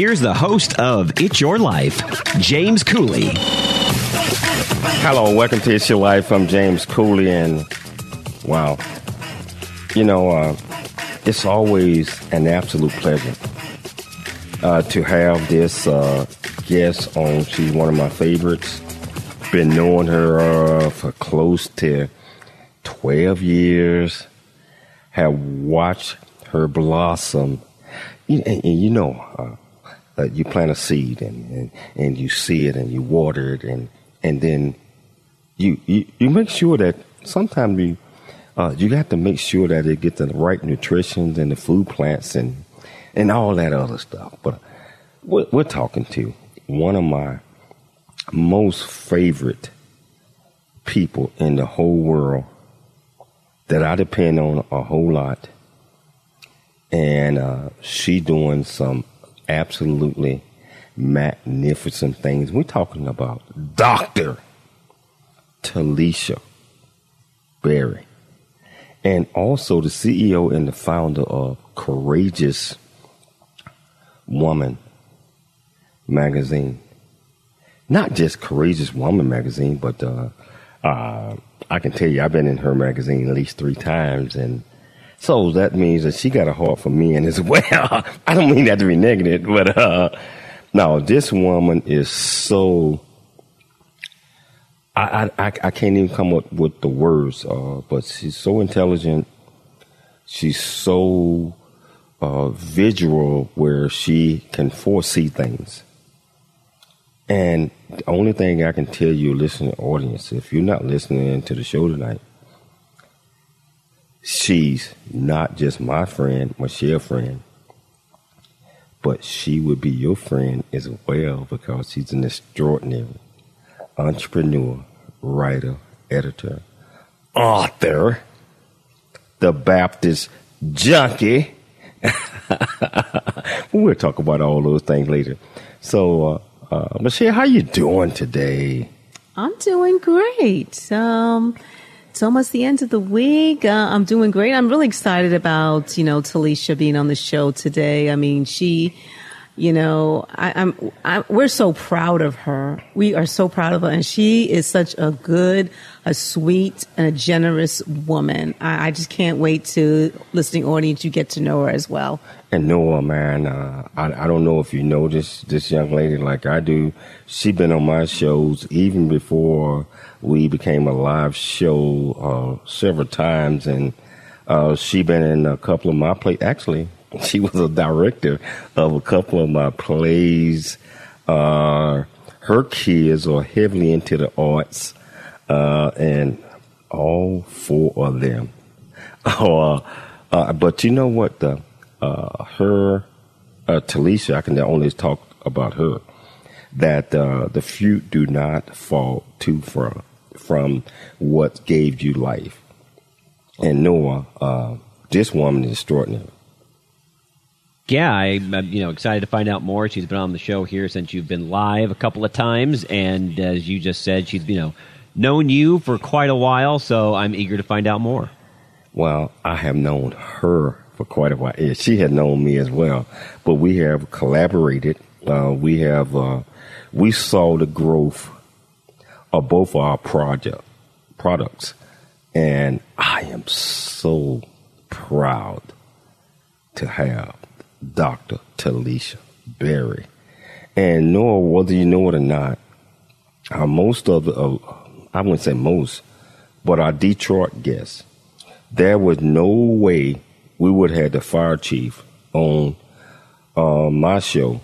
here's the host of It's Your Life, James Cooley. Hello, welcome to It's Your Life. I'm James Cooley, and wow, you know, uh, it's always an absolute pleasure uh, to have this uh, guest on. She's one of my favorites. Been knowing her uh, for close to 12 years. Have watched her blossom. And, and you know, uh, you plant a seed and, and, and you see it and you water it and, and then you, you, you make sure that sometimes you, uh, you got to make sure that it gets the right nutrition and the food plants and, and all that other stuff. But we're, we're talking to one of my most favorite people in the whole world that I depend on a whole lot. And uh, she doing some absolutely magnificent things. We're talking about Dr. Talisha Berry. And also the CEO and the founder of Courageous Woman magazine not just Courageous Woman magazine, but uh, uh, I can tell you I've been in her magazine at least three times, and so that means that she got a heart for men as well. I don't mean that to be negative, but uh, no, this woman is so. I, I, I can't even come up with the words, uh, but she's so intelligent. She's so uh, visual where she can foresee things and the only thing I can tell you, listening audience, if you're not listening to the show tonight, she's not just my friend, Michelle friend, but she would be your friend as well because she's an extraordinary entrepreneur, writer, editor, author, the Baptist junkie. we'll talk about all those things later. So, uh, uh, Michelle, how you doing today? I'm doing great. Um, it's almost the end of the week. Uh, I'm doing great. I'm really excited about you know Talisha being on the show today. I mean, she, you know, I, I'm, I, we're so proud of her. We are so proud of her, and she is such a good, a sweet, and a generous woman. I, I just can't wait to listening audience you get to know her as well. And Noah, man, uh, I, I don't know if you know this this young lady like I do. She been on my shows even before we became a live show uh, several times, and uh, she been in a couple of my plays. Actually, she was a director of a couple of my plays. Uh, her kids are heavily into the arts, uh, and all four of them. are. Uh, but you know what the uh, her, uh, Talisha, I can only talk about her, that uh, the fruit do not fall too far from what gave you life. And Noah, uh, this woman is extraordinary. Yeah, I, am you know excited to find out more. She's been on the show here since you've been live a couple of times, and as you just said, she's you know known you for quite a while. So I'm eager to find out more. Well, I have known her for quite a while. Yeah, she had known me as well, but we have collaborated. Uh, we have uh, we saw the growth of both our project products, and I am so proud to have Dr. Talisha Berry. And Noah, whether you know it or not, uh, most of the, uh, I wouldn't say most, but our Detroit guests, there was no way we would have the fire chief on uh, my show.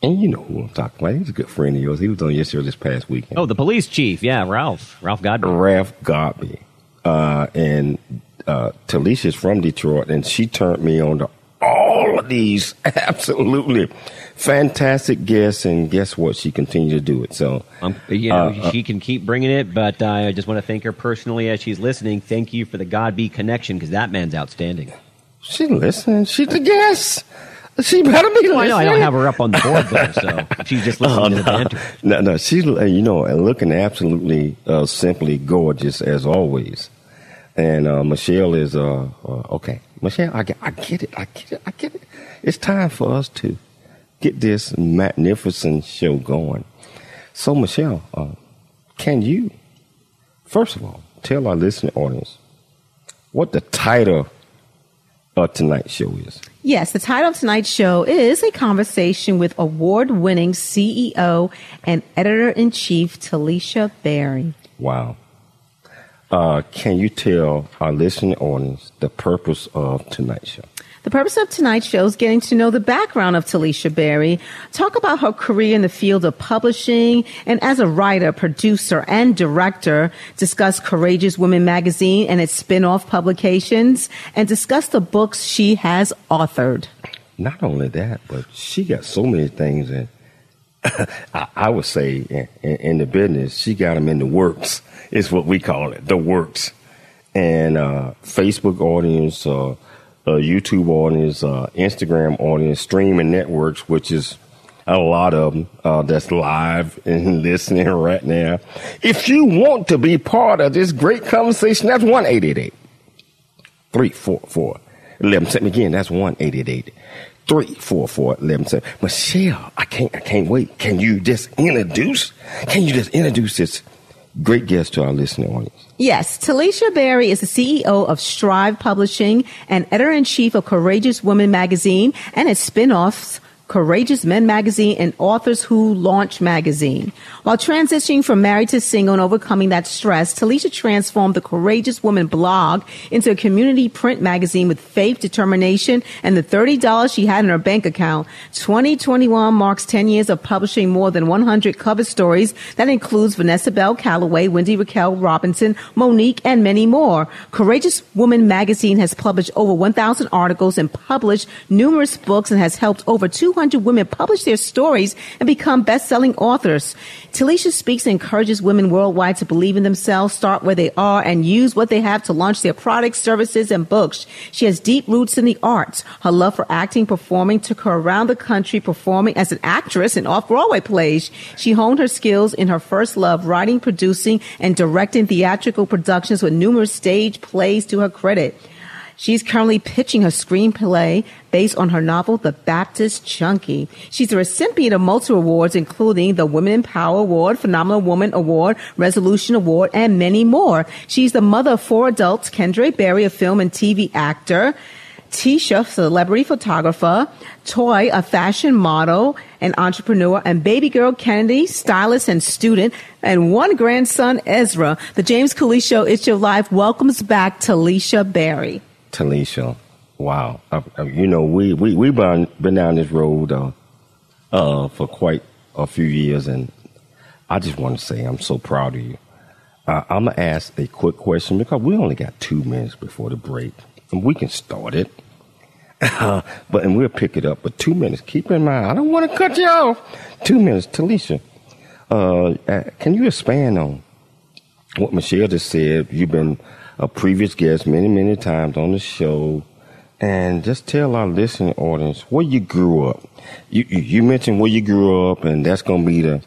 And you know who I'm talking about. He's a good friend of yours. He was on yesterday this past weekend. Oh, the police chief. Yeah, Ralph. Ralph Godbee. Ralph Godbee. Uh, and uh, Talisha's from Detroit, and she turned me on to all of these absolutely fantastic guests. And guess what? She continued to do it. So, um, you know, uh, she can keep bringing it, but I just want to thank her personally as she's listening. Thank you for the Godbee connection because that man's outstanding. She listening. She's the guest. She better be well, I know I don't have her up on the board though, so she's just listening oh, to the banter. No, no, she's you know looking absolutely uh, simply gorgeous as always. And uh, Michelle is uh, uh, okay. Michelle, I get, I get it, I get it, I get it. It's time for us to get this magnificent show going. So, Michelle, uh, can you, first of all, tell our listening audience what the title of tonight's show is? Yes, the title of tonight's show is a conversation with award winning CEO and editor in chief Talisha Berry. Wow. Uh, can you tell our listening audience the purpose of tonight's show? The purpose of tonight's show is getting to know the background of Talisha Berry, talk about her career in the field of publishing, and as a writer, producer, and director, discuss Courageous Women magazine and its spin-off publications, and discuss the books she has authored. Not only that, but she got so many things and I, would say in, in, the business, she got them in the works. Is what we call it, the works. And uh, Facebook audience, uh, YouTube audience, uh, Instagram audience, streaming networks, which is a lot of them uh, that's live and listening right now. If you want to be part of this great conversation, that's 1 888 344 11 Again, that's 1 888 344 11 Michelle, I can't, I can't wait. Can you just introduce, can you just introduce this great guest to our listening audience? Yes, Talisha Berry is the CEO of Strive Publishing and editor in chief of Courageous Women magazine and its spin-offs Courageous Men magazine, and Authors Who Launch magazine. While transitioning from married to single and overcoming that stress, Talisha transformed the Courageous Woman blog into a community print magazine with faith, determination, and the $30 she had in her bank account. 2021 marks 10 years of publishing more than 100 cover stories. That includes Vanessa Bell Calloway, Wendy Raquel Robinson, Mo'Nique, and many more. Courageous Woman magazine has published over 1,000 articles and published numerous books and has helped over 200 200 women publish their stories and become best-selling authors. Talisha speaks and encourages women worldwide to believe in themselves, start where they are, and use what they have to launch their products, services, and books. She has deep roots in the arts. Her love for acting, performing took her around the country performing as an actress in off-Broadway plays. She honed her skills in her first love, writing, producing, and directing theatrical productions with numerous stage plays to her credit. She's currently pitching her screenplay based on her novel, The Baptist Junkie. She's a recipient of multiple awards, including the Women in Power Award, Phenomenal Woman Award, Resolution Award, and many more. She's the mother of four adults, Kendra Berry, a film and TV actor, Tisha, a celebrity photographer, Toy, a fashion model and entrepreneur, and baby girl Kennedy, stylist and student, and one grandson, Ezra. The James Show, It's Your Life, welcomes back Talisha Berry. Talisha, wow. Uh, uh, you know, we, we, we've been, been down this road uh, uh, for quite a few years, and I just want to say I'm so proud of you. Uh, I'm going to ask a quick question because we only got two minutes before the break, and we can start it. but and we'll pick it up. But two minutes. Keep in mind, I don't want to cut you off. Two minutes, Talisha. Uh, uh, can you expand on what Michelle just said? You've been a previous guest many, many times on the show. And just tell our listening audience where you grew up. You, you, mentioned where you grew up, and that's going to be the,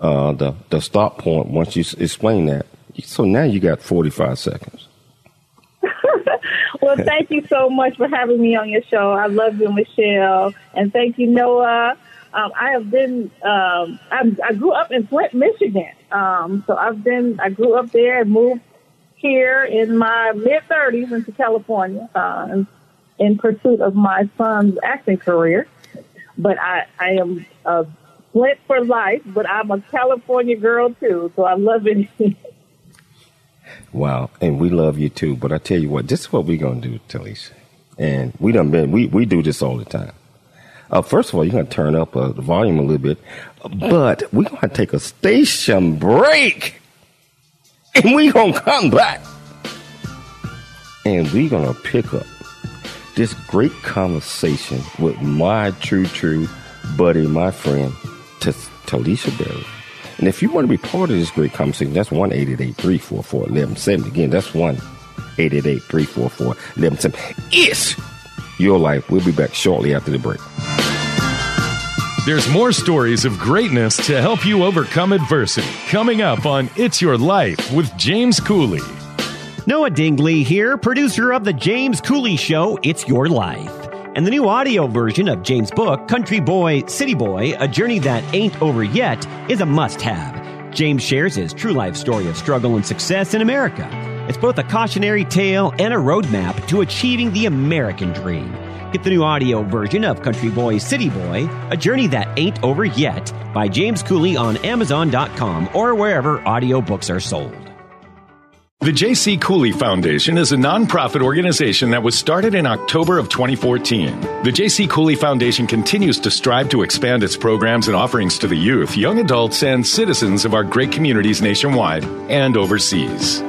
uh, the, the stop point once you explain that. So now you got 45 seconds. well, thank you so much for having me on your show. I love you, Michelle. And thank you, Noah. Um, I have been, um, I, I grew up in Flint, Michigan. Um, so I've been, I grew up there and moved here in my mid 30s into California uh, in pursuit of my son's acting career. But I, I am a Flint for life, but I'm a California girl too, so I love it. wow, and we love you too. But I tell you what, this is what we're gonna do, Talisha, and we done been we we do this all the time. Uh, first of all, you're gonna turn up uh, the volume a little bit, but we're gonna take a station break, and we're gonna come back, and we're gonna pick up this great conversation with my true true buddy, my friend to Talisha Berry. And if you want to be part of this great conversation, that's 1 344 1170. Again, that's 1 344 1170. It's your life. We'll be back shortly after the break. There's more stories of greatness to help you overcome adversity coming up on It's Your Life with James Cooley. Noah Dingley here, producer of The James Cooley Show, It's Your Life. And the new audio version of James' book, Country Boy, City Boy, A Journey That Ain't Over Yet, is a must have. James shares his true life story of struggle and success in America. It's both a cautionary tale and a roadmap to achieving the American dream. Get the new audio version of Country Boy, City Boy, A Journey That Ain't Over Yet by James Cooley on Amazon.com or wherever audiobooks are sold. The J.C. Cooley Foundation is a nonprofit organization that was started in October of 2014. The J.C. Cooley Foundation continues to strive to expand its programs and offerings to the youth, young adults, and citizens of our great communities nationwide and overseas.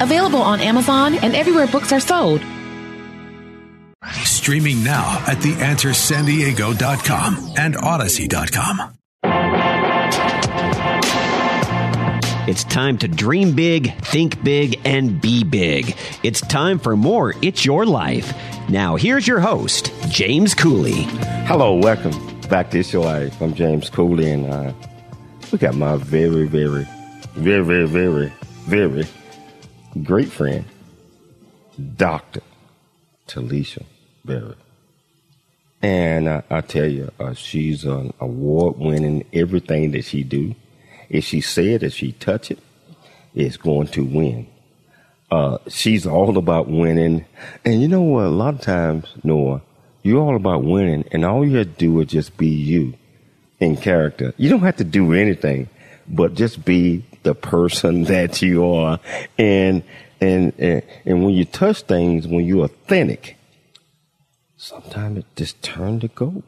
available on Amazon and everywhere books are sold. Streaming now at theanswersandiego.com and odyssey.com. It's time to dream big, think big, and be big. It's time for more It's Your Life. Now, here's your host, James Cooley. Hello, welcome back to It's Your Life. I'm James Cooley, and uh, we got my very, very, very, very, very, very great friend, Dr. Talisha Berry. And uh, I tell you, uh, she's an award winning everything that she do. If she said that she touch it, it's going to win. Uh, she's all about winning. And you know what? A lot of times, Noah, you're all about winning, and all you have to do is just be you in character. You don't have to do anything, but just be the person that you are. And, and, and, and when you touch things, when you're authentic, sometimes it just turns to gold.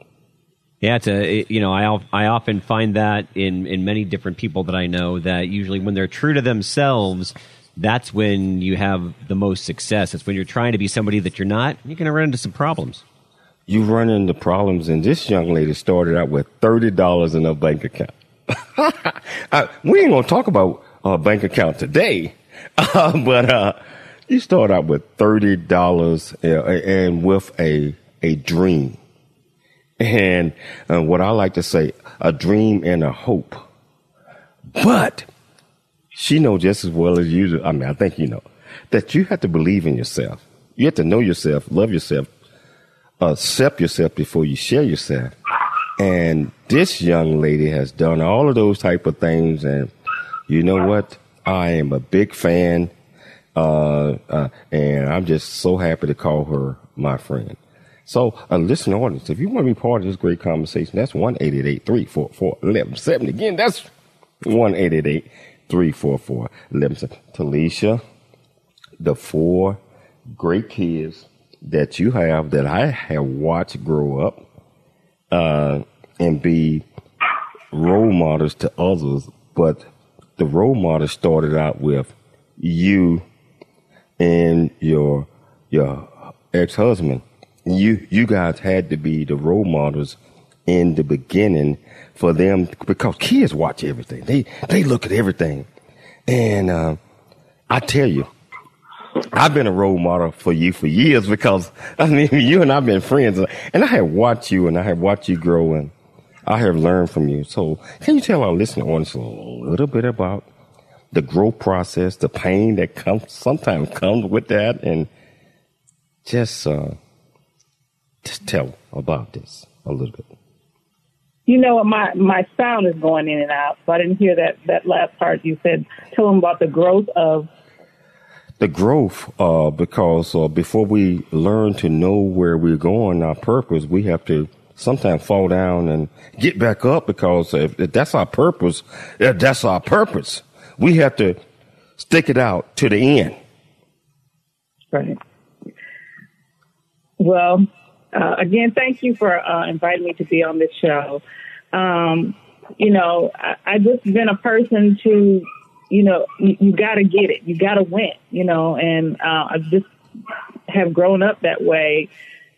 Yeah, it's a it, you know I I often find that in in many different people that I know that usually when they're true to themselves, that's when you have the most success. It's when you're trying to be somebody that you're not, you're going to run into some problems. You run into problems, and this young lady started out with thirty dollars in her bank account. uh, we ain't gonna talk about a uh, bank account today, uh, but uh, you start out with thirty dollars uh, and with a a dream, and uh, what I like to say, a dream and a hope. But she knows just as well as you do. I mean, I think you know that you have to believe in yourself. You have to know yourself, love yourself, accept yourself before you share yourself. And this young lady has done all of those type of things. And you know what? I am a big fan Uh, uh, and I'm just so happy to call her my friend. So, uh, listen, audience, if you want to be part of this great conversation, that's 1 344 1170. Again, that's 1 344 1170. Talisha, the four great kids that you have that I have watched grow up uh, and be role models to others, but the role model started out with you and your your ex husband. You you guys had to be the role models in the beginning for them because kids watch everything. They they look at everything, and uh, I tell you, I've been a role model for you for years because I mean you and I've been friends, and I have watched you and I have watched you grow, I have learned from you. So can you tell our listeners a little bit about the growth process, the pain that comes sometimes comes with that, and just uh, just tell about this a little bit. You know, my my sound is going in and out, so I didn't hear that that last part you said. Tell them about the growth of the growth, uh, because uh, before we learn to know where we're going, our purpose, we have to sometimes fall down and get back up because if, if that's our purpose, that's our purpose, we have to stick it out to the end. Right. Well, uh, again, thank you for uh, inviting me to be on this show. Um, you know, I, I just been a person to you know, you, you got to get it. You got to win, you know, and uh, I just have grown up that way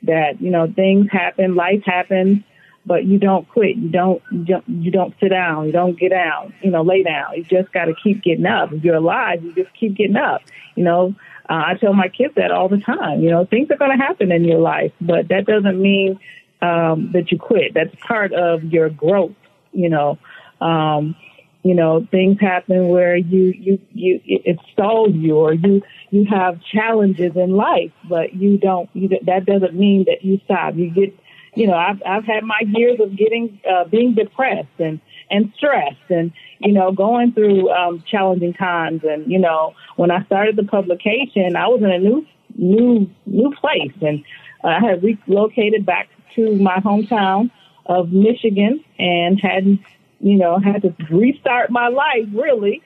that, you know, things happen, life happens, but you don't quit. You don't, you don't, sit down. You don't get down, you know, lay down. You just got to keep getting up. If you're alive, you just keep getting up, you know. Uh, I tell my kids that all the time. You know, things are going to happen in your life, but that doesn't mean um, that you quit. That's part of your growth, you know. Um, you know, things happen where you, you, you, it stalls you or you, you have challenges in life, but you don't, you, that doesn't mean that you stop. You get, you know, I've, I've had my years of getting, uh, being depressed and, and stressed and, you know, going through, um, challenging times. And, you know, when I started the publication, I was in a new, new, new place and I had relocated back to my hometown of Michigan and had you know, had to restart my life really.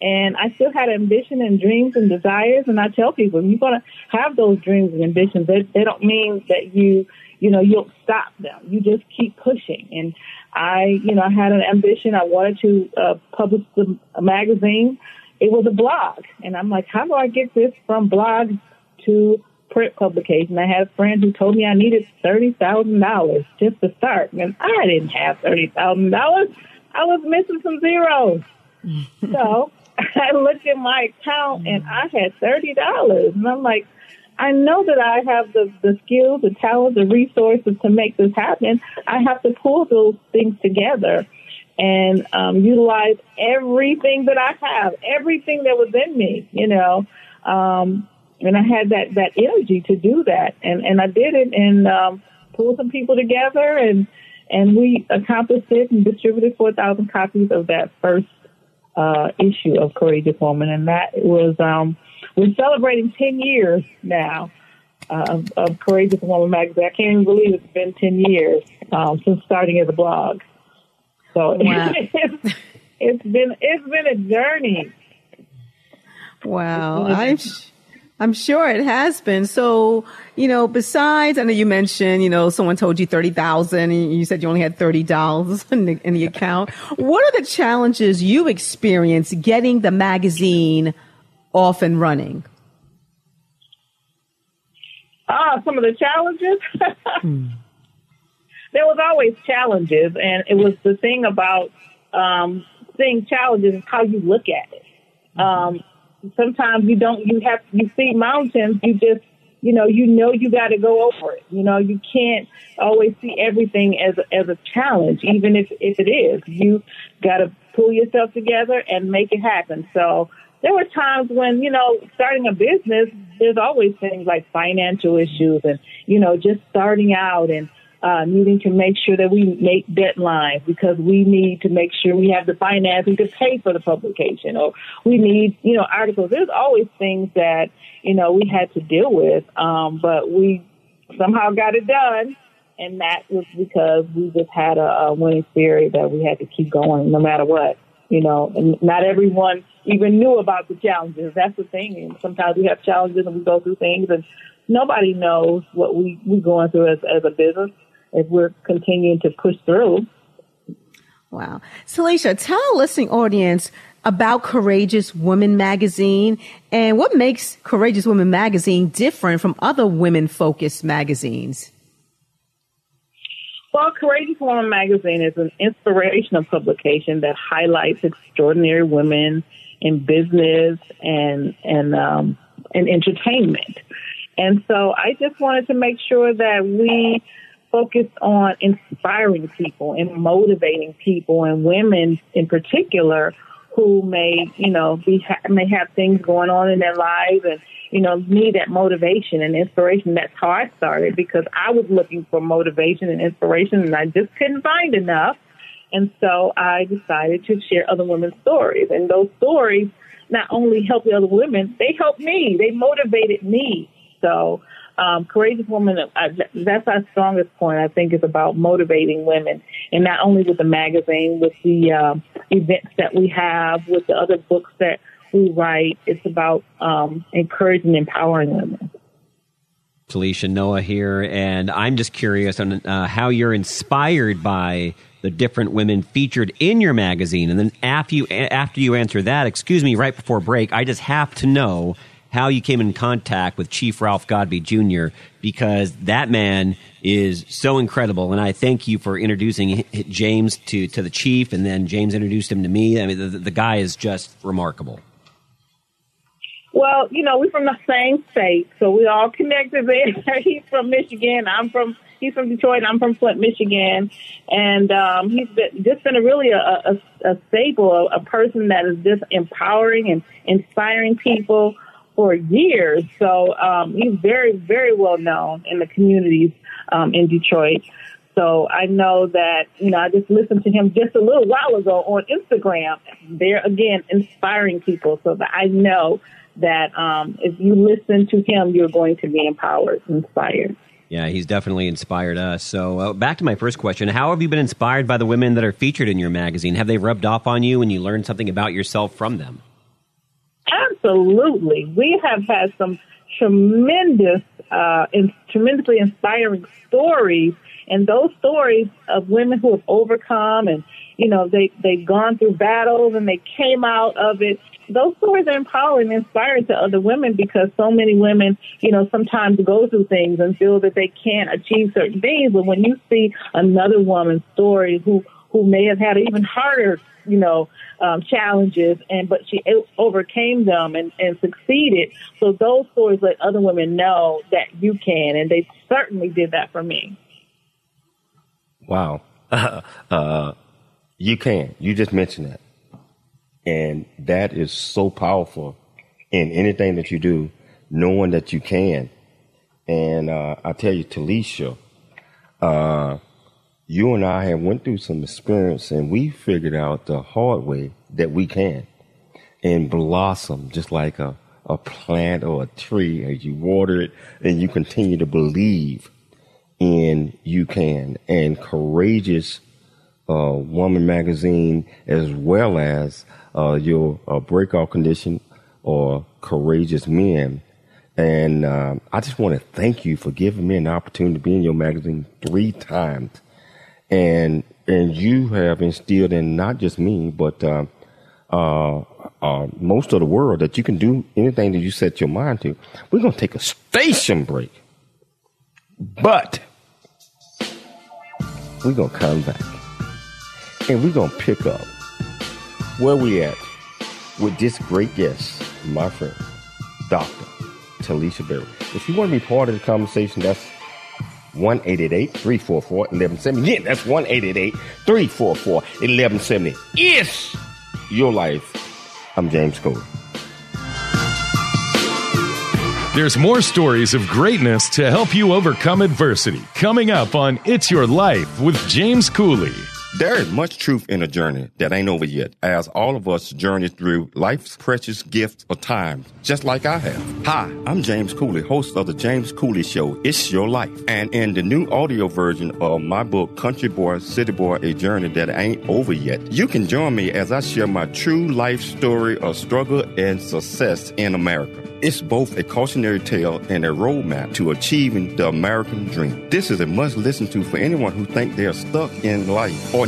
And I still had ambition and dreams and desires. And I tell people, you're going to have those dreams and ambitions. They, they don't mean that you, you know, you'll stop them. You just keep pushing. And I, you know, I had an ambition. I wanted to uh, publish the, a magazine. It was a blog. And I'm like, how do I get this from blog to print publication? I had a friend who told me I needed $30,000 just to start. And I didn't have $30,000. I was missing some zeros. so I looked at my account and I had thirty dollars, and I'm like, I know that I have the the skills, the talent, the resources to make this happen. I have to pull those things together and um, utilize everything that I have, everything that was in me, you know. Um, and I had that that energy to do that, and and I did it, and um, pull some people together and and we accomplished it and distributed 4,000 copies of that first uh, issue of Courageous Woman. And that was, um, we're celebrating 10 years now uh, of, of, Courageous Woman magazine. I can't even believe it's been 10 years um, since starting as a blog. So wow. it's, it's been it's been a journey. Wow, I I'm sure it has been. So, you know, besides, I know you mentioned, you know, someone told you 30,000 and you said you only had $30 in the, in the account. what are the challenges you experienced getting the magazine off and running? Ah, some of the challenges. hmm. There was always challenges, and it was the thing about um, seeing challenges is how you look at it. Um, sometimes you don't, you have, you see mountains, you just, you know, you know you got to go over it. You know, you can't always see everything as a, as a challenge, even if if it is. You got to pull yourself together and make it happen. So there were times when you know starting a business, there's always things like financial issues and you know just starting out and uh, needing to make sure that we make deadlines because we need to make sure we have the financing to pay for the publication or we need, you know, articles. There's always things that, you know, we had to deal with, um, but we somehow got it done. And that was because we just had a, a winning spirit that we had to keep going no matter what, you know, and not everyone even knew about the challenges. That's the thing. And sometimes we have challenges and we go through things and nobody knows what we, we're going through as, as a business if we're continuing to push through. Wow. Talisha, tell our listening audience about Courageous Woman magazine and what makes Courageous Woman magazine different from other women focused magazines. Well, Courageous Woman magazine is an inspirational publication that highlights extraordinary women in business and and um, and entertainment. And so I just wanted to make sure that we focused on inspiring people and motivating people and women in particular who may, you know, be may have things going on in their lives and you know need that motivation and inspiration. That's how I started because I was looking for motivation and inspiration and I just couldn't find enough. And so I decided to share other women's stories. And those stories not only help the other women, they helped me. They motivated me. So um, courageous woman, that's our strongest point, I think, is about motivating women. And not only with the magazine, with the uh, events that we have, with the other books that we write, it's about um, encouraging and empowering women. Talisha Noah here, and I'm just curious on uh, how you're inspired by the different women featured in your magazine. And then after you after you answer that, excuse me, right before break, I just have to know how you came in contact with Chief Ralph Godbee Jr. because that man is so incredible, and I thank you for introducing James to to the chief, and then James introduced him to me. I mean, the, the guy is just remarkable. Well, you know, we're from the same state, so we all connected there. he's from Michigan. I'm from he's from Detroit. I'm from Flint, Michigan, and um, he's been, just been a really a, a, a staple, a, a person that is just empowering and inspiring people for years. So um, he's very, very well known in the communities um, in Detroit. So I know that, you know, I just listened to him just a little while ago on Instagram. There again, inspiring people. So that I know that um, if you listen to him, you're going to be empowered, inspired. Yeah, he's definitely inspired us. So, uh, back to my first question How have you been inspired by the women that are featured in your magazine? Have they rubbed off on you and you learned something about yourself from them? Absolutely. We have had some tremendous, uh, in, tremendously inspiring stories. And those stories of women who have overcome and, you know, they, they've gone through battles and they came out of it. Those stories are empowering and inspiring to other women because so many women, you know, sometimes go through things and feel that they can't achieve certain things. But when you see another woman's story who, who may have had even harder you know, um, challenges, and but she overcame them and, and succeeded. So those stories let other women know that you can, and they certainly did that for me. Wow, uh, you can. You just mentioned that, and that is so powerful in anything that you do, knowing that you can. And uh, I tell you, Talisha, uh, you and I have went through some experience and we figured out the hard way that we can. And blossom just like a, a plant or a tree as you water it and you continue to believe in you can. And courageous uh, woman magazine as well as uh, your uh, breakout condition or courageous men. And uh, I just want to thank you for giving me an opportunity to be in your magazine three times and and you have instilled in not just me, but uh, uh, uh, most of the world that you can do anything that you set your mind to. We're gonna take a station break, but we're gonna come back and we're gonna pick up where we at with this great guest, my friend, Doctor Talisha Berry. If you want to be part of the conversation, that's 1 344 1170. Yeah, that's 1 344 1170. It's your life. I'm James Cole. There's more stories of greatness to help you overcome adversity coming up on It's Your Life with James Cooley. There is much truth in a journey that ain't over yet, as all of us journey through life's precious gifts of time, just like I have. Hi, I'm James Cooley, host of the James Cooley Show, It's Your Life. And in the new audio version of my book, Country Boy, City Boy, A Journey That Ain't Over Yet, you can join me as I share my true life story of struggle and success in America. It's both a cautionary tale and a roadmap to achieving the American dream. This is a must listen to for anyone who think they are stuck in life or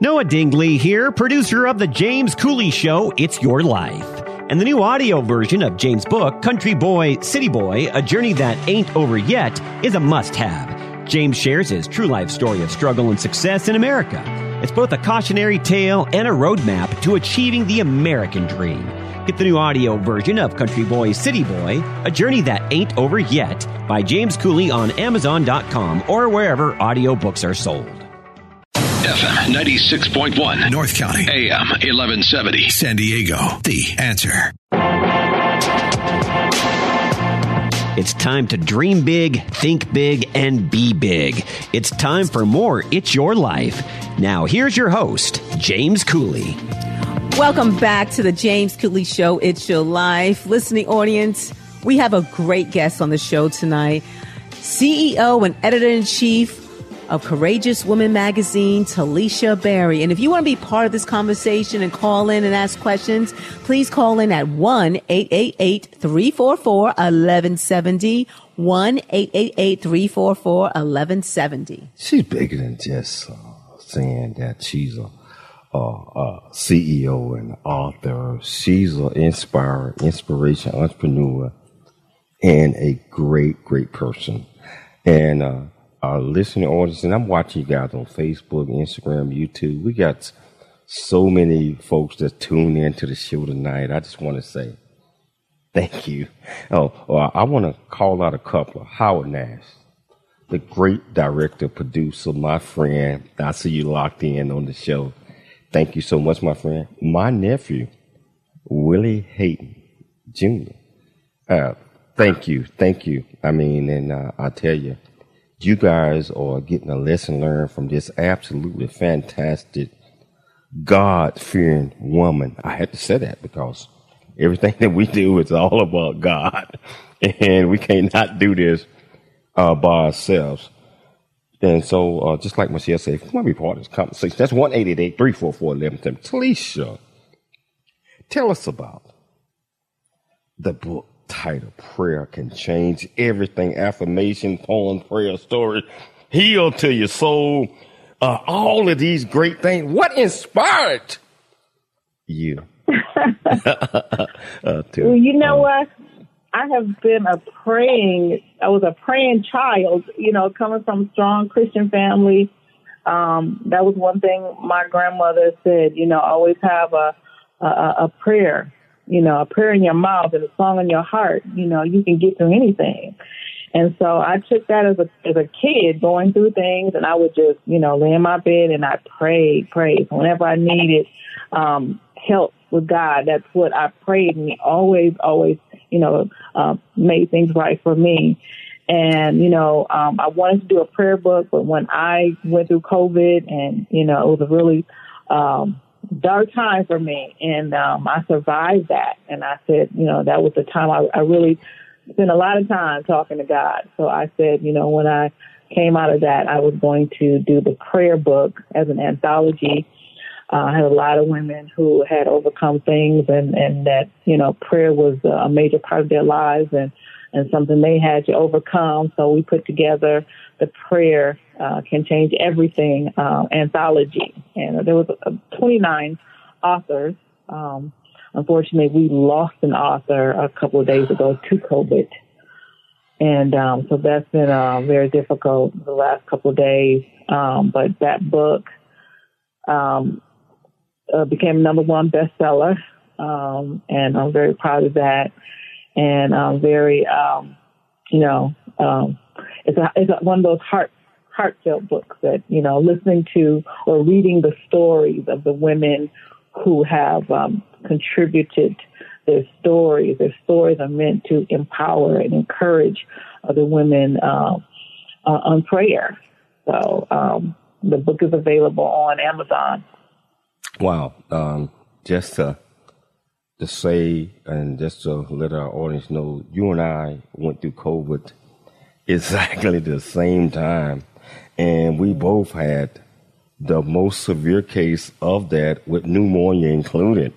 Noah Dingley here, producer of The James Cooley Show, It's Your Life. And the new audio version of James' book, Country Boy, City Boy, A Journey That Ain't Over Yet, is a must have. James shares his true life story of struggle and success in America. It's both a cautionary tale and a roadmap to achieving the American dream. Get the new audio version of Country Boy, City Boy, A Journey That Ain't Over Yet by James Cooley on Amazon.com or wherever audiobooks are sold. FM 96.1. North County. AM 1170. San Diego. The answer. It's time to dream big, think big, and be big. It's time for more It's Your Life. Now, here's your host, James Cooley. Welcome back to the James Cooley Show. It's Your Life. Listening audience, we have a great guest on the show tonight. CEO and editor in chief of Courageous Woman magazine, Talisha Berry. And if you want to be part of this conversation and call in and ask questions, please call in at 1 888 344 1170. 1 888 344 1170. She's bigger than just uh, saying that she's a, CEO and author. She's an inspirer, inspiration, entrepreneur, and a great, great person. And uh, our listening audience, and I'm watching you guys on Facebook, Instagram, YouTube. We got so many folks that tune in to the show tonight. I just want to say thank you. Oh, well, I want to call out a couple. Howard Nash, the great director, producer, my friend. I see you locked in on the show. Thank you so much, my friend. My nephew, Willie Hayden Jr. Uh, thank you, thank you. I mean, and uh, I tell you, you guys are getting a lesson learned from this absolutely fantastic, God fearing woman. I had to say that because everything that we do is all about God, and we cannot do this uh, by ourselves. And so, uh, just like Michelle said, if you want to be part of this conversation, that's 1 344 1110. Talisha, tell us about the book title, Prayer Can Change Everything. Affirmation, poem, prayer, story, heal to your soul. Uh, all of these great things. What inspired you? uh, well, you know what? I have been a praying, I was a praying child, you know, coming from a strong Christian family. Um, that was one thing my grandmother said, you know, always have a, a, a prayer you know, a prayer in your mouth and a song in your heart, you know, you can get through anything. And so I took that as a as a kid going through things and I would just, you know, lay in my bed and I prayed, prayed. Whenever I needed um help with God, that's what I prayed and he always, always, you know, uh, made things right for me. And, you know, um I wanted to do a prayer book, but when I went through COVID and, you know, it was a really um dark time for me, and um, I survived that. And I said, you know, that was the time I, I really spent a lot of time talking to God. So I said, you know, when I came out of that, I was going to do the prayer book as an anthology. Uh, I had a lot of women who had overcome things and, and that, you know, prayer was a major part of their lives and, and something they had to overcome. So we put together the prayer uh, can change everything uh, anthology. And there was uh, 29 authors. Um, unfortunately, we lost an author a couple of days ago to COVID. And um, so that's been uh, very difficult the last couple of days. Um, but that book um, uh, became number one bestseller, um, and I'm very proud of that. And I'm very, um, you know, um, it's a, it's a, one of those heart heartfelt books that you know, listening to or reading the stories of the women who have um, contributed their stories. Their stories are meant to empower and encourage other women uh, uh, on prayer. So um, the book is available on Amazon. Wow. Um, just to, to say and just to let our audience know, you and I went through COVID exactly the same time. And we both had the most severe case of that with pneumonia included.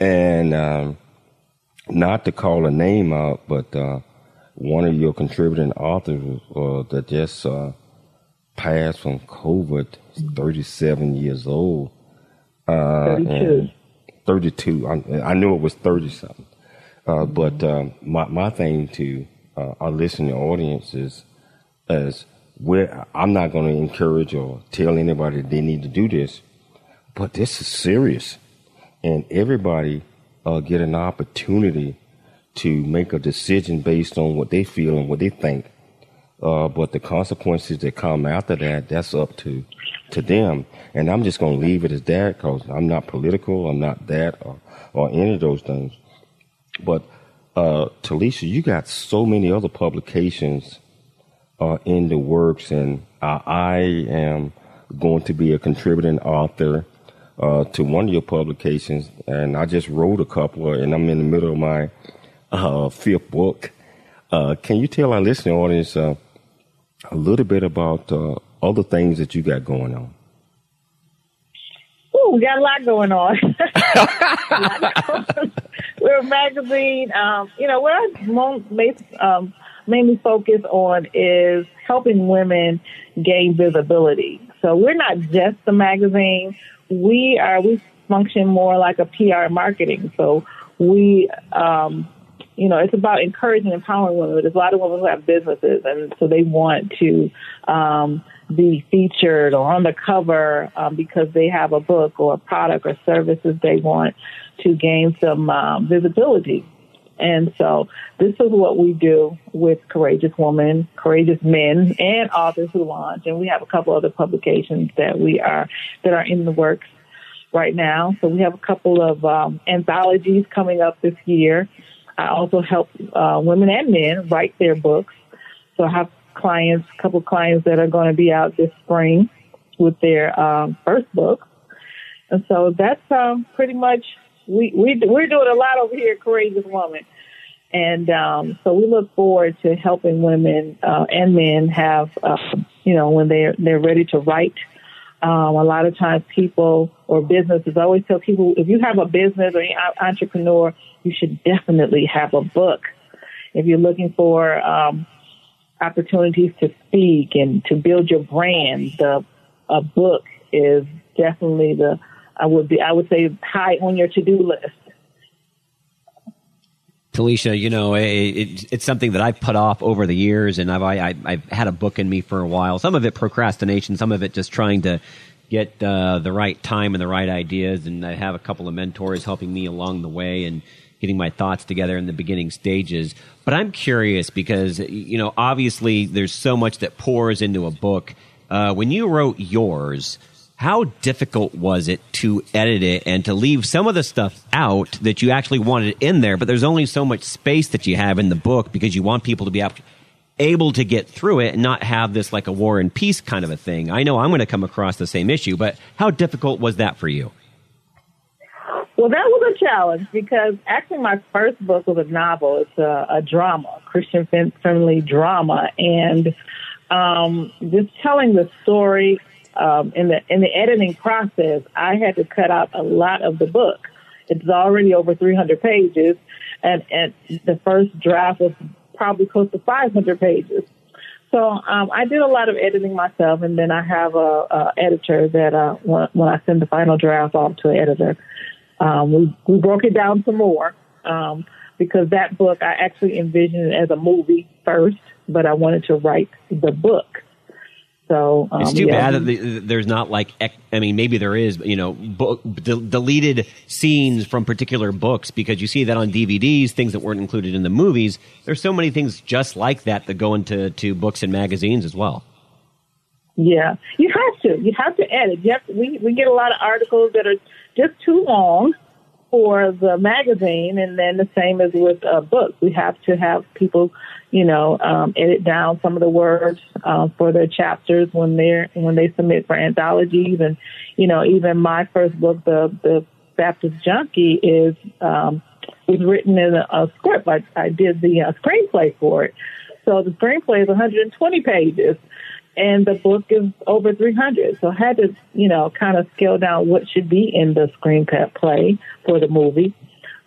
And um, not to call a name out, but uh, one of your contributing authors uh, that just uh, passed from COVID, 37 years old. Uh, 32. 32. I, I, knew it was 30 something. Uh, but um, my, my thing to uh, our listening audience is, is where I'm not going to encourage or tell anybody they need to do this, but this is serious and everybody uh, get an opportunity to make a decision based on what they feel and what they think. Uh, but the consequences that come after that, that's up to to them. And I'm just going to leave it as that because I'm not political. I'm not that or, or any of those things. But uh, Talisha, you got so many other publications uh, in the works, and I, I am going to be a contributing author uh, to one of your publications, and I just wrote a couple, and I'm in the middle of my uh, fifth book. Uh, can you tell our listening audience uh, a little bit about uh, other things that you got going on? Oh, we got a lot going on. We're a magazine. Um, you know, what I um, mainly focus on is helping women gain visibility. So we're not just a magazine we are we function more like a PR marketing. So we, um, you know, it's about encouraging and empowering women. There's a lot of women who have businesses, and so they want to um, be featured or on the cover um, because they have a book or a product or services they want to gain some um, visibility. And so this is what we do with Courageous Women, Courageous Men, and authors who launch. And we have a couple other publications that we are, that are in the works right now. So we have a couple of um, anthologies coming up this year. I also help uh, women and men write their books. So I have clients, a couple of clients that are going to be out this spring with their um, first book. And so that's um, pretty much we, we we're doing a lot over here at Courageous Woman, and um, so we look forward to helping women uh, and men have uh, you know when they're they're ready to write. Um, a lot of times, people or businesses always tell people if you have a business or an entrepreneur, you should definitely have a book. If you're looking for um, opportunities to speak and to build your brand, the a book is definitely the I would be, I would say, high on your to do list. Talisha, you know, it, it, it's something that I've put off over the years, and I've I, have had a book in me for a while. Some of it procrastination, some of it just trying to get uh, the right time and the right ideas. And I have a couple of mentors helping me along the way and getting my thoughts together in the beginning stages. But I'm curious because you know, obviously, there's so much that pours into a book. Uh, when you wrote yours how difficult was it to edit it and to leave some of the stuff out that you actually wanted in there, but there's only so much space that you have in the book because you want people to be able to get through it and not have this like a war and peace kind of a thing. I know I'm going to come across the same issue, but how difficult was that for you? Well, that was a challenge because actually my first book was a novel. It's a, a drama, Christian friendly drama, and um, just telling the story um, in the in the editing process, I had to cut out a lot of the book. It's already over 300 pages, and and the first draft was probably close to 500 pages. So um, I did a lot of editing myself, and then I have a, a editor that uh, when, when I send the final draft off to an editor, um, we we broke it down some more um, because that book I actually envisioned as a movie first, but I wanted to write the book. So um, it's too yeah. bad that the, there's not like I mean maybe there is but, you know book, de- deleted scenes from particular books because you see that on DVDs things that weren't included in the movies. There's so many things just like that that go into to books and magazines as well. Yeah, you have to. You have to edit. You have to, we we get a lot of articles that are just too long for the magazine, and then the same as with uh, books. We have to have people, you know, um, edit down some of the words uh, for their chapters when they're when they submit for anthologies, and you know, even my first book, the the Baptist Junkie, is um, was written in a, a script. I, I did the uh, screenplay for it, so the screenplay is 120 pages and the book is over 300. So I had to, you know, kind of scale down what should be in the screenplay for the movie.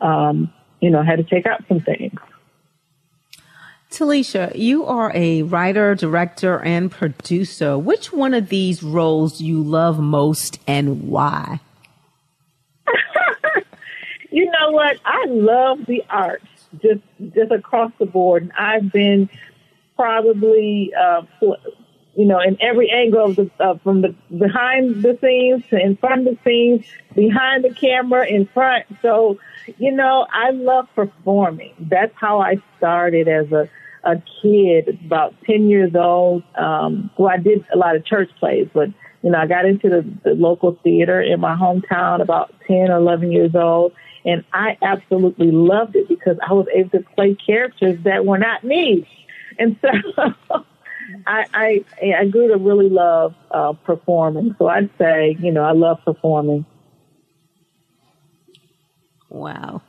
Um, you know, I had to take out some things. Talisha, you are a writer, director, and producer. Which one of these roles you love most and why? you know what? I love the arts just just across the board. And I've been probably uh, you know, in every angle of the, uh, from the behind the scenes to in front of the scenes, behind the camera, in front. So, you know, I love performing. That's how I started as a, a kid, about 10 years old. Um, well, I did a lot of church plays, but, you know, I got into the, the local theater in my hometown about 10 or 11 years old. And I absolutely loved it because I was able to play characters that were not me. And so I, I I grew to really love uh, performing. So I'd say, you know, I love performing. Wow.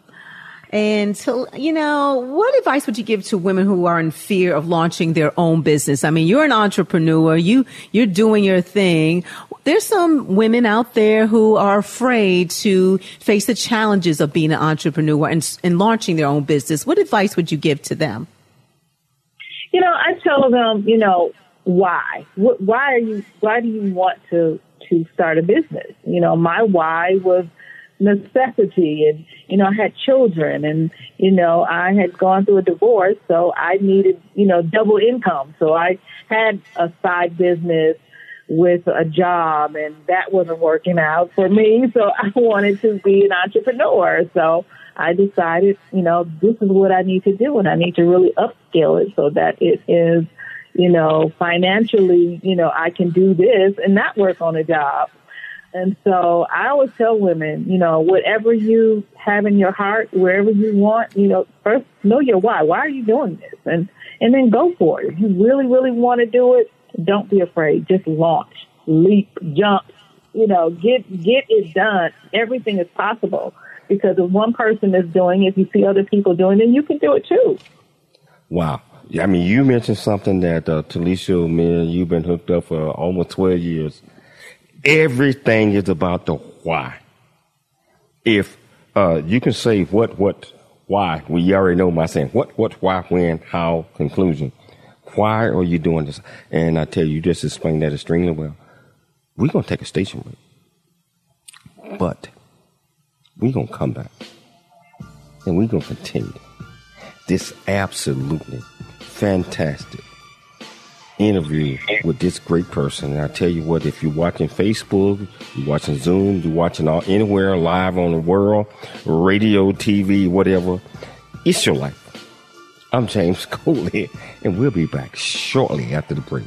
And so, you know, what advice would you give to women who are in fear of launching their own business? I mean, you're an entrepreneur, you you're doing your thing. There's some women out there who are afraid to face the challenges of being an entrepreneur and, and launching their own business. What advice would you give to them? You know, I tell them, you know, why? Why are you? Why do you want to to start a business? You know, my why was necessity, and you know, I had children, and you know, I had gone through a divorce, so I needed, you know, double income. So I had a side business with a job, and that wasn't working out for me. So I wanted to be an entrepreneur. So I decided, you know, this is what I need to do and I need to really upscale it so that it is, you know, financially, you know, I can do this and not work on a job. And so I always tell women, you know, whatever you have in your heart, wherever you want, you know, first know your why. Why are you doing this? And and then go for it. If you really, really want to do it, don't be afraid. Just launch, leap, jump, you know, get get it done. Everything is possible because if one person is doing it, if you see other people doing it, you can do it too. Wow. I mean, you mentioned something that uh, Talisha, man, you've been hooked up for almost 12 years. Everything is about the why. If uh, you can say what, what, why, we already know my saying what, what, why, when, how, conclusion. Why are you doing this? And I tell you, you just explained that extremely well. We're going to take a station break. But we're going to come back and we're going to continue this absolutely fantastic interview with this great person. And I tell you what, if you're watching Facebook, you're watching Zoom, you're watching all anywhere live on the world, radio, TV, whatever, it's your life. I'm James Cooley, and we'll be back shortly after the break.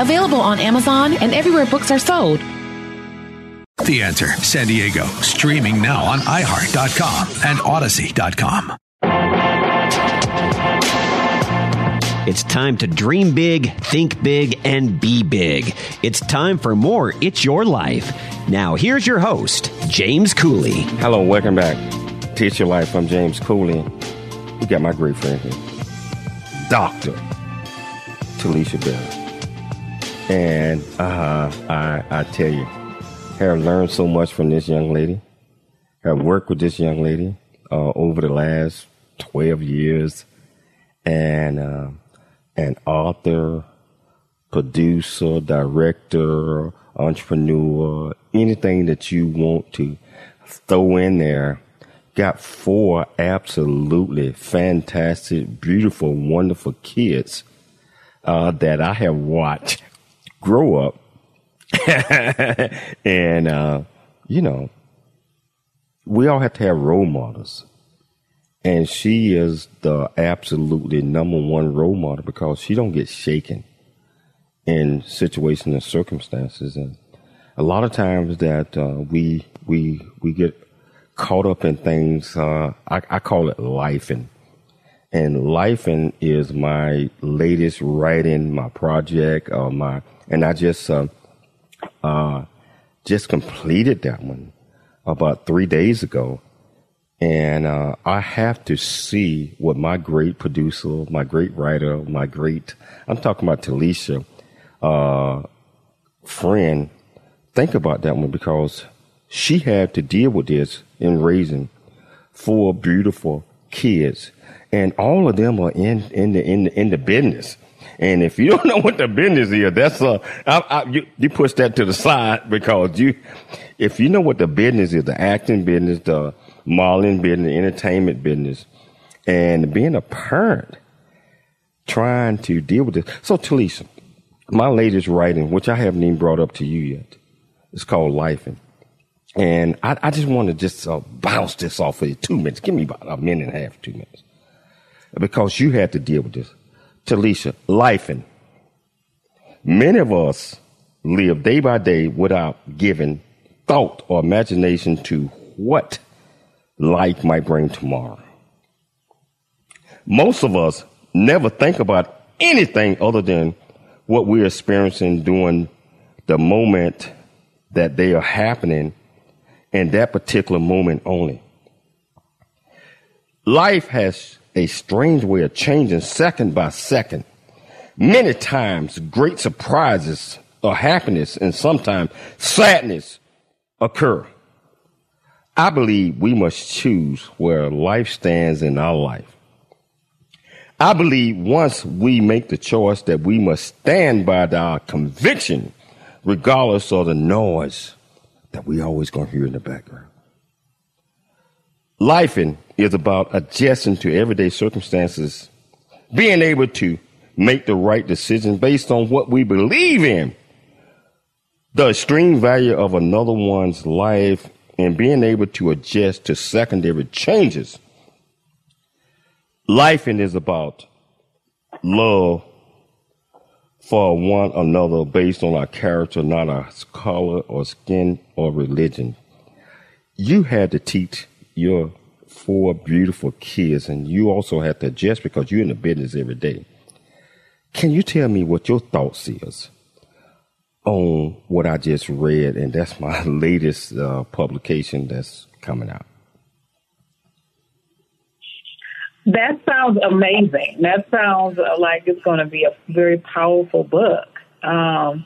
available on Amazon and everywhere books are sold. The Answer San Diego, streaming now on iHeart.com and Audacy.com. It's time to dream big, think big, and be big. It's time for more It's Your Life. Now, here's your host, James Cooley. Hello, welcome back to It's Your Life. I'm James Cooley. We got my great friend here, Dr. Talisha Bell. And uh, I, I tell you, have learned so much from this young lady. Have worked with this young lady uh, over the last 12 years. And uh, an author, producer, director, entrepreneur, anything that you want to throw in there. Got four absolutely fantastic, beautiful, wonderful kids uh, that I have watched grow up. and, uh, you know, we all have to have role models. And she is the absolutely number one role model because she don't get shaken in situations and circumstances. And a lot of times that uh, we we we get caught up in things. Uh, I, I call it life and and life is my latest writing, my project, uh, my and I just uh, uh, just completed that one about three days ago. And uh, I have to see what my great producer, my great writer, my great, I'm talking about Talisha, uh, friend, think about that one because she had to deal with this in raising four beautiful kids. And all of them are in, in the, in the, in the business. And if you don't know what the business is, that's uh, I, I, you, you push that to the side because you, if you know what the business is, the acting business, the modeling business, the entertainment business, and being a parent, trying to deal with this. So, Talisha, my latest writing, which I haven't even brought up to you yet, it's called Life. And I, I just want to just uh, bounce this off for you. Two minutes. Give me about a minute and a half, two minutes. Because you had to deal with this. Talisha, lifing. Many of us live day by day without giving thought or imagination to what life might bring tomorrow. Most of us never think about anything other than what we're experiencing during the moment that they are happening in that particular moment only. Life has a strange way of changing second by second. Many times, great surprises or happiness and sometimes sadness occur. I believe we must choose where life stands in our life. I believe once we make the choice that we must stand by our conviction, regardless of the noise that we always to hear in the background. Lifing is about adjusting to everyday circumstances, being able to make the right decisions based on what we believe in. The extreme value of another one's life and being able to adjust to secondary changes. Life is about love for one another based on our character, not our color or skin or religion. You had to teach your four beautiful kids, and you also have to adjust because you're in the business every day. Can you tell me what your thoughts is on what I just read? And that's my latest uh, publication that's coming out. That sounds amazing. That sounds like it's going to be a very powerful book. Um,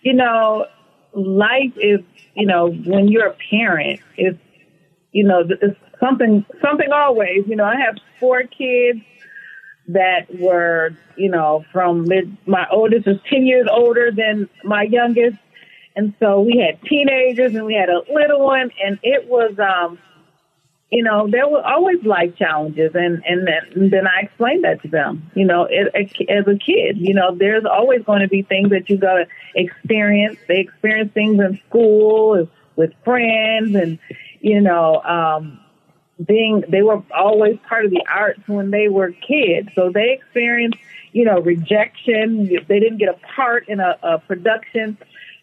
you know, life is, you know, when you're a parent, it's, you know, it's something, something always. You know, I have four kids that were, you know, from mid, my oldest is 10 years older than my youngest. And so we had teenagers and we had a little one and it was, um, you know, there were always life challenges, and and then, and then I explained that to them. You know, it, as a kid, you know, there's always going to be things that you got to experience. They experience things in school with friends, and you know, um, being they were always part of the arts when they were kids, so they experienced, you know, rejection. They didn't get a part in a, a production.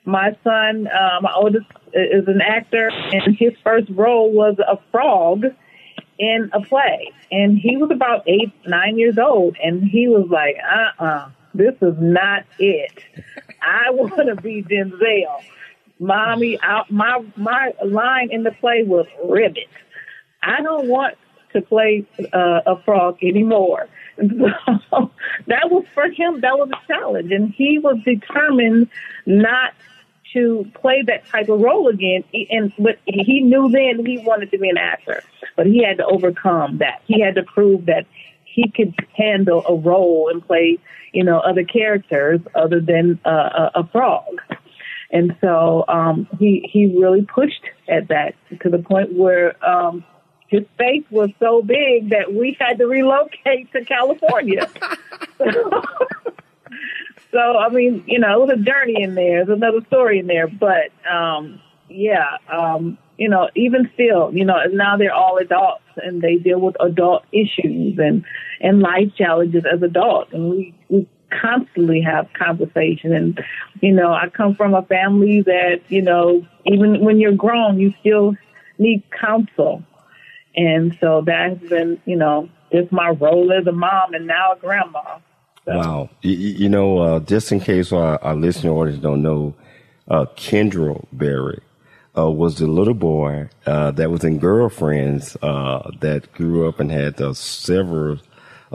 My son, uh, my oldest is an actor, and his first role was a frog in a play. And he was about eight, nine years old, and he was like, uh uh this is not it. I want to be Denzel. Mommy, I, my my line in the play was ribbit. I don't want to play uh, a frog anymore. So that was for him. That was a challenge, and he was determined not to play that type of role again. And but he knew then he wanted to be an actor, but he had to overcome that. He had to prove that he could handle a role and play, you know, other characters other than uh, a, a frog. And so um, he he really pushed at that to the point where um, his face was so big that we had to relocate to California. So I mean, you know, it was a journey in there. There's another story in there, but um, yeah, um, you know, even still, you know, now they're all adults and they deal with adult issues and and life challenges as adults, and we we constantly have conversation. And you know, I come from a family that you know, even when you're grown, you still need counsel, and so that's been you know just my role as a mom and now a grandma. So. Wow. You, you know, uh, just in case our, our listening audience don't know, uh, Kendra Berry uh, was the little boy uh, that was in Girlfriends uh, that grew up and had uh, several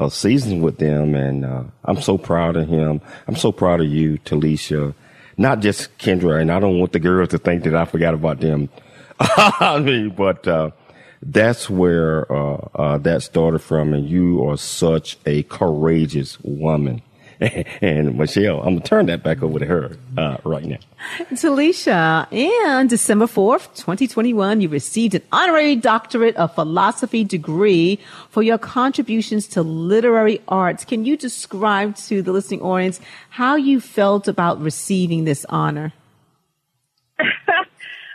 seasons with them. And I'm so proud of him. I'm so proud of you, Talisha. Not just Kendra, and I don't want the girls to think that I forgot about them. I mean, but that's where uh, uh, that started from, and you are such a courageous woman. and Michelle, I'm gonna turn that back over to her uh, right now. Talisha, and December 4th, 2021, you received an honorary doctorate of philosophy degree for your contributions to literary arts. Can you describe to the listening audience how you felt about receiving this honor?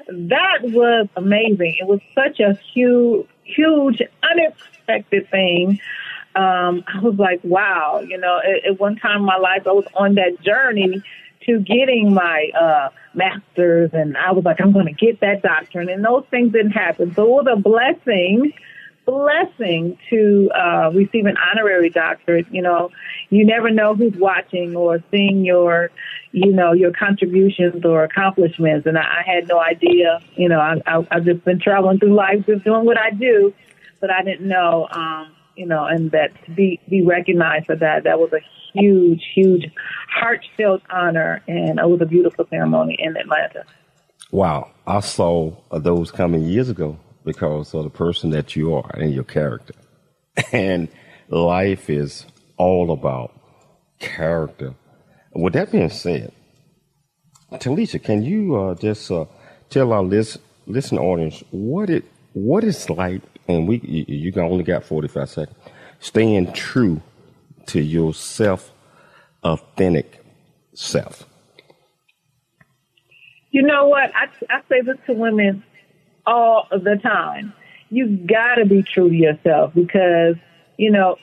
That was amazing. It was such a huge, huge, unexpected thing. Um, I was like, wow, you know, at, at one time in my life, I was on that journey to getting my uh, master's, and I was like, I'm going to get that doctorate, and those things didn't happen. So it was a blessing blessing to uh, receive an honorary doctorate. You know, you never know who's watching or seeing your, you know, your contributions or accomplishments. And I, I had no idea. You know, I, I, I've just been traveling through life, just doing what I do, but I didn't know. Um, you know, and that to be be recognized for that, that was a huge, huge, heartfelt honor, and it was a beautiful ceremony in Atlanta. Wow, I saw those coming years ago because of the person that you are and your character. And life is all about character. With that being said, Talisha, can you uh, just uh, tell our list, listen audience what it what it's like, and we you, you only got forty five seconds, staying true to yourself authentic self? You know what? I, I say this to women all the time. You gotta be true to yourself because, you know,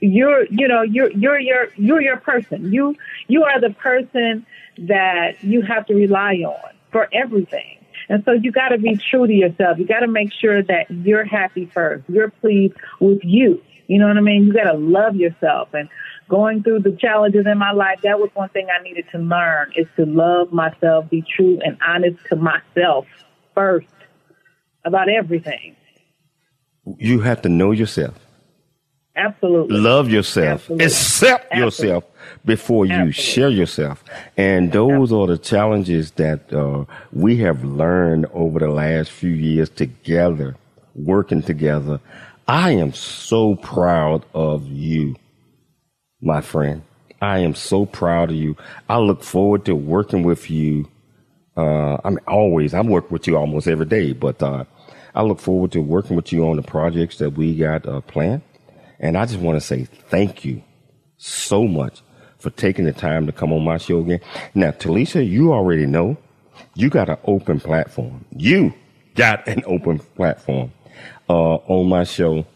you're, you know, you're, you're your, you're your person. You, you are the person that you have to rely on for everything. And so you got to be true to yourself. You got to make sure that you're happy first. You're pleased with you. You know what I mean? You got to love yourself. And going through the challenges in my life, that was one thing I needed to learn is to love myself, be true and honest to myself first about everything. You have to know yourself. Absolutely. Love yourself. Absolutely. Accept Absolutely. yourself before you Absolutely. share yourself. And those are the challenges that uh, we have learned over the last few years together, working together. I am so proud of you, my friend. I am so proud of you. I look forward to working with you. Uh, I'm always, I work with you almost every day, but, uh, I look forward to working with you on the projects that we got uh, planned. And I just want to say thank you so much for taking the time to come on my show again. Now, Talisha, you already know you got an open platform. You got an open platform uh, on my show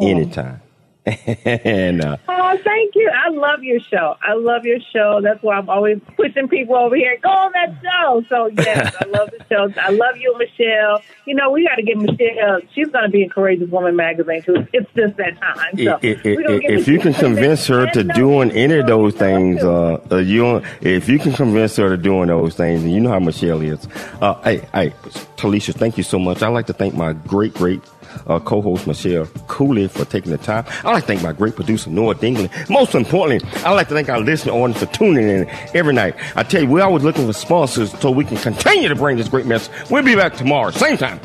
anytime. And uh, oh, thank you. I love your show. I love your show. That's why I'm always pushing people over here. Go on that show. So yes, I love the show. I love you, Michelle. You know, we got to get Michelle. She's going to be in Courageous Woman magazine too. It's just that time. So if, if, if you can convince her to doing any of those things, uh, uh, you if you can convince her to doing those things, and you know how Michelle is. Uh, hey, hey, Talisha, thank you so much. I'd like to thank my great, great uh, co-host Michelle Cooley for taking the time. I'd like to thank my great producer Noah Dingley. Most importantly, I'd like to thank our listening audience for tuning in every night. I tell you, we're always looking for sponsors so we can continue to bring this great mess. We'll be back tomorrow, same time,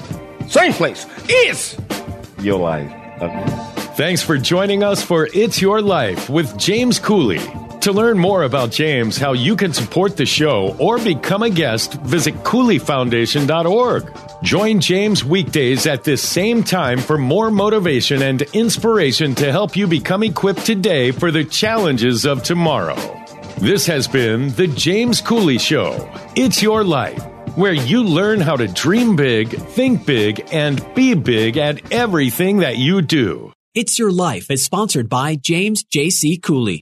same place. It's your life. Okay. Thanks for joining us for It's Your Life with James Cooley. To learn more about James, how you can support the show, or become a guest, visit CooleyFoundation.org. Join James weekdays at this same time for more motivation and inspiration to help you become equipped today for the challenges of tomorrow. This has been The James Cooley Show. It's your life, where you learn how to dream big, think big, and be big at everything that you do. It's Your Life is sponsored by James J.C. Cooley.